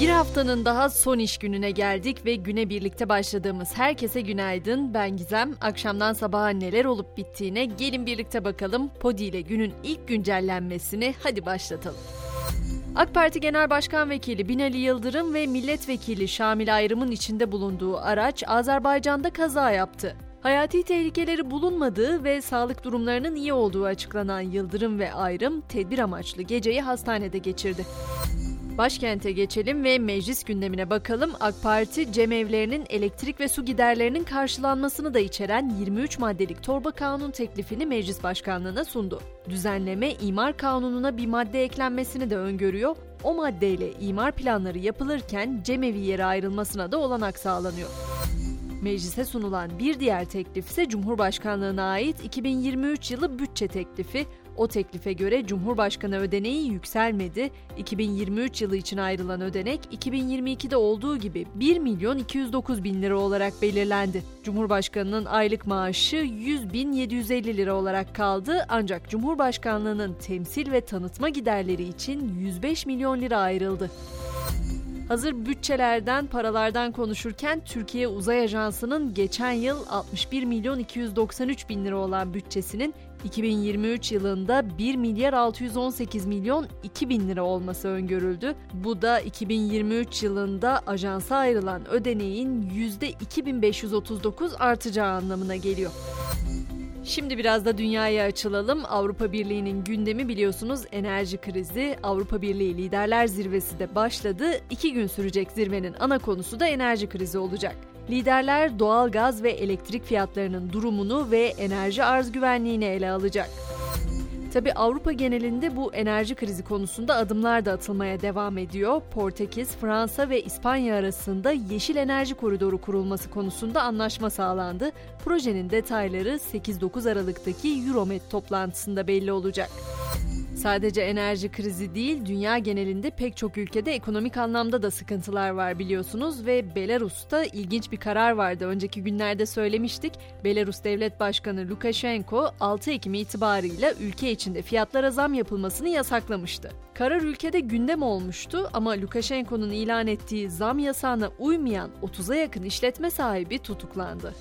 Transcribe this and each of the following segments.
Bir haftanın daha son iş gününe geldik ve güne birlikte başladığımız herkese günaydın. Ben Gizem. Akşamdan sabaha neler olup bittiğine gelin birlikte bakalım. Podi ile günün ilk güncellenmesini hadi başlatalım. AK Parti Genel Başkan Vekili Binali Yıldırım ve Milletvekili Şamil Ayrım'ın içinde bulunduğu araç Azerbaycan'da kaza yaptı. Hayati tehlikeleri bulunmadığı ve sağlık durumlarının iyi olduğu açıklanan Yıldırım ve Ayrım tedbir amaçlı geceyi hastanede geçirdi. Başkente geçelim ve meclis gündemine bakalım. AK Parti cemevlerinin elektrik ve su giderlerinin karşılanmasını da içeren 23 maddelik torba kanun teklifini meclis başkanlığına sundu. Düzenleme imar kanununa bir madde eklenmesini de öngörüyor. O maddeyle imar planları yapılırken cemevi yere ayrılmasına da olanak sağlanıyor. Meclise sunulan bir diğer teklif ise Cumhurbaşkanlığına ait 2023 yılı bütçe teklifi. O teklife göre Cumhurbaşkanı ödeneği yükselmedi. 2023 yılı için ayrılan ödenek 2022'de olduğu gibi 1 milyon 209 bin lira olarak belirlendi. Cumhurbaşkanının aylık maaşı 100 bin 750 lira olarak kaldı ancak Cumhurbaşkanlığının temsil ve tanıtma giderleri için 105 milyon lira ayrıldı. Hazır bütçelerden, paralardan konuşurken Türkiye Uzay Ajansı'nın geçen yıl 61 milyon 293 bin lira olan bütçesinin 2023 yılında 1 milyar 618 milyon 2 bin lira olması öngörüldü. Bu da 2023 yılında ajansa ayrılan ödeneğin %2539 artacağı anlamına geliyor. Şimdi biraz da dünyaya açılalım. Avrupa Birliği'nin gündemi biliyorsunuz enerji krizi. Avrupa Birliği Liderler Zirvesi de başladı. İki gün sürecek zirvenin ana konusu da enerji krizi olacak. Liderler doğal gaz ve elektrik fiyatlarının durumunu ve enerji arz güvenliğini ele alacak. Tabi Avrupa genelinde bu enerji krizi konusunda adımlar da atılmaya devam ediyor. Portekiz, Fransa ve İspanya arasında yeşil enerji koridoru kurulması konusunda anlaşma sağlandı. Projenin detayları 8-9 Aralık'taki Euromed toplantısında belli olacak. Sadece enerji krizi değil, dünya genelinde pek çok ülkede ekonomik anlamda da sıkıntılar var biliyorsunuz ve Belarus'ta ilginç bir karar vardı. Önceki günlerde söylemiştik. Belarus Devlet Başkanı Lukashenko 6 Ekim itibarıyla ülke içinde fiyatlara zam yapılmasını yasaklamıştı. Karar ülkede gündem olmuştu ama Lukashenko'nun ilan ettiği zam yasağına uymayan 30'a yakın işletme sahibi tutuklandı.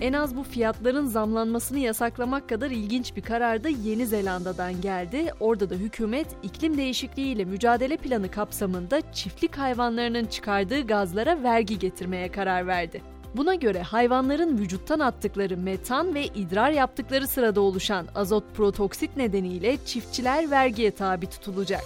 En az bu fiyatların zamlanmasını yasaklamak kadar ilginç bir karar da Yeni Zelanda'dan geldi. Orada da hükümet iklim değişikliğiyle mücadele planı kapsamında çiftlik hayvanlarının çıkardığı gazlara vergi getirmeye karar verdi. Buna göre hayvanların vücuttan attıkları metan ve idrar yaptıkları sırada oluşan azot protoksit nedeniyle çiftçiler vergiye tabi tutulacak.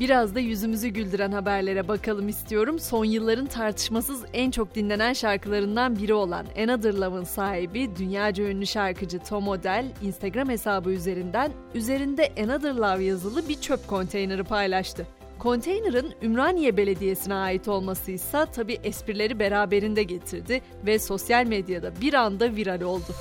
Biraz da yüzümüzü güldüren haberlere bakalım istiyorum. Son yılların tartışmasız en çok dinlenen şarkılarından biri olan Another Love'ın sahibi dünyaca ünlü şarkıcı Tom Odell Instagram hesabı üzerinden üzerinde Another Love yazılı bir çöp konteyneri paylaştı. Konteynerin Ümraniye Belediyesi'ne ait olması ise tabi esprileri beraberinde getirdi ve sosyal medyada bir anda viral oldu.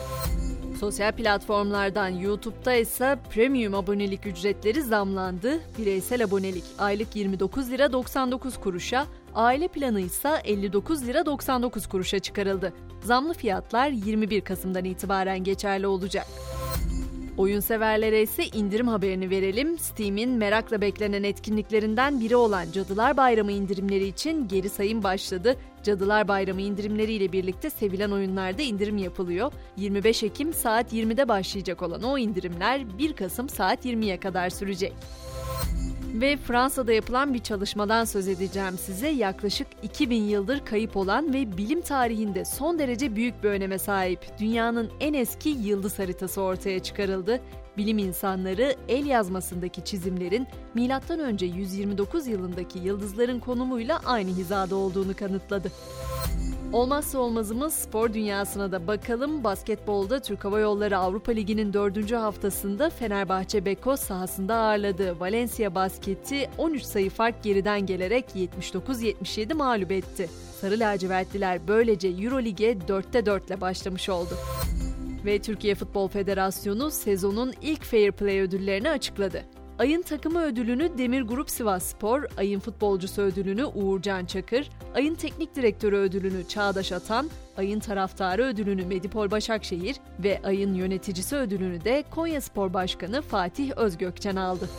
Sosyal platformlardan YouTube'da ise premium abonelik ücretleri zamlandı. Bireysel abonelik aylık 29 lira 99 kuruşa, aile planı ise 59 lira 99 kuruşa çıkarıldı. Zamlı fiyatlar 21 Kasım'dan itibaren geçerli olacak. Oyun severlere ise indirim haberini verelim. Steam'in merakla beklenen etkinliklerinden biri olan Cadılar Bayramı indirimleri için geri sayım başladı. Cadılar Bayramı indirimleriyle birlikte sevilen oyunlarda indirim yapılıyor. 25 Ekim saat 20'de başlayacak olan o indirimler 1 Kasım saat 20'ye kadar sürecek. Ve Fransa'da yapılan bir çalışmadan söz edeceğim size. Yaklaşık 2000 yıldır kayıp olan ve bilim tarihinde son derece büyük bir öneme sahip dünyanın en eski yıldız haritası ortaya çıkarıldı. Bilim insanları el yazmasındaki çizimlerin M.Ö. 129 yılındaki yıldızların konumuyla aynı hizada olduğunu kanıtladı. Olmazsa olmazımız spor dünyasına da bakalım. Basketbolda Türk Hava Yolları Avrupa Ligi'nin 4. haftasında Fenerbahçe Beko sahasında ağırladı. Valencia Basket'i 13 sayı fark geriden gelerek 79-77 mağlup etti. Sarı lacivertliler böylece Eurolig'e 4'te 4 ile başlamış oldu. Ve Türkiye Futbol Federasyonu sezonun ilk Fair Play ödüllerini açıkladı. Ayın takımı ödülünü Demir Grup Sivas Spor, ayın futbolcusu ödülünü Uğurcan Çakır, ayın teknik direktörü ödülünü Çağdaş Atan, ayın taraftarı ödülünü Medipol Başakşehir ve ayın yöneticisi ödülünü de Konya Spor Başkanı Fatih Özgökçen aldı.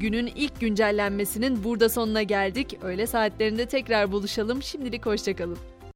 günün ilk güncellenmesinin burada sonuna geldik. Öğle saatlerinde tekrar buluşalım. Şimdilik hoşçakalın.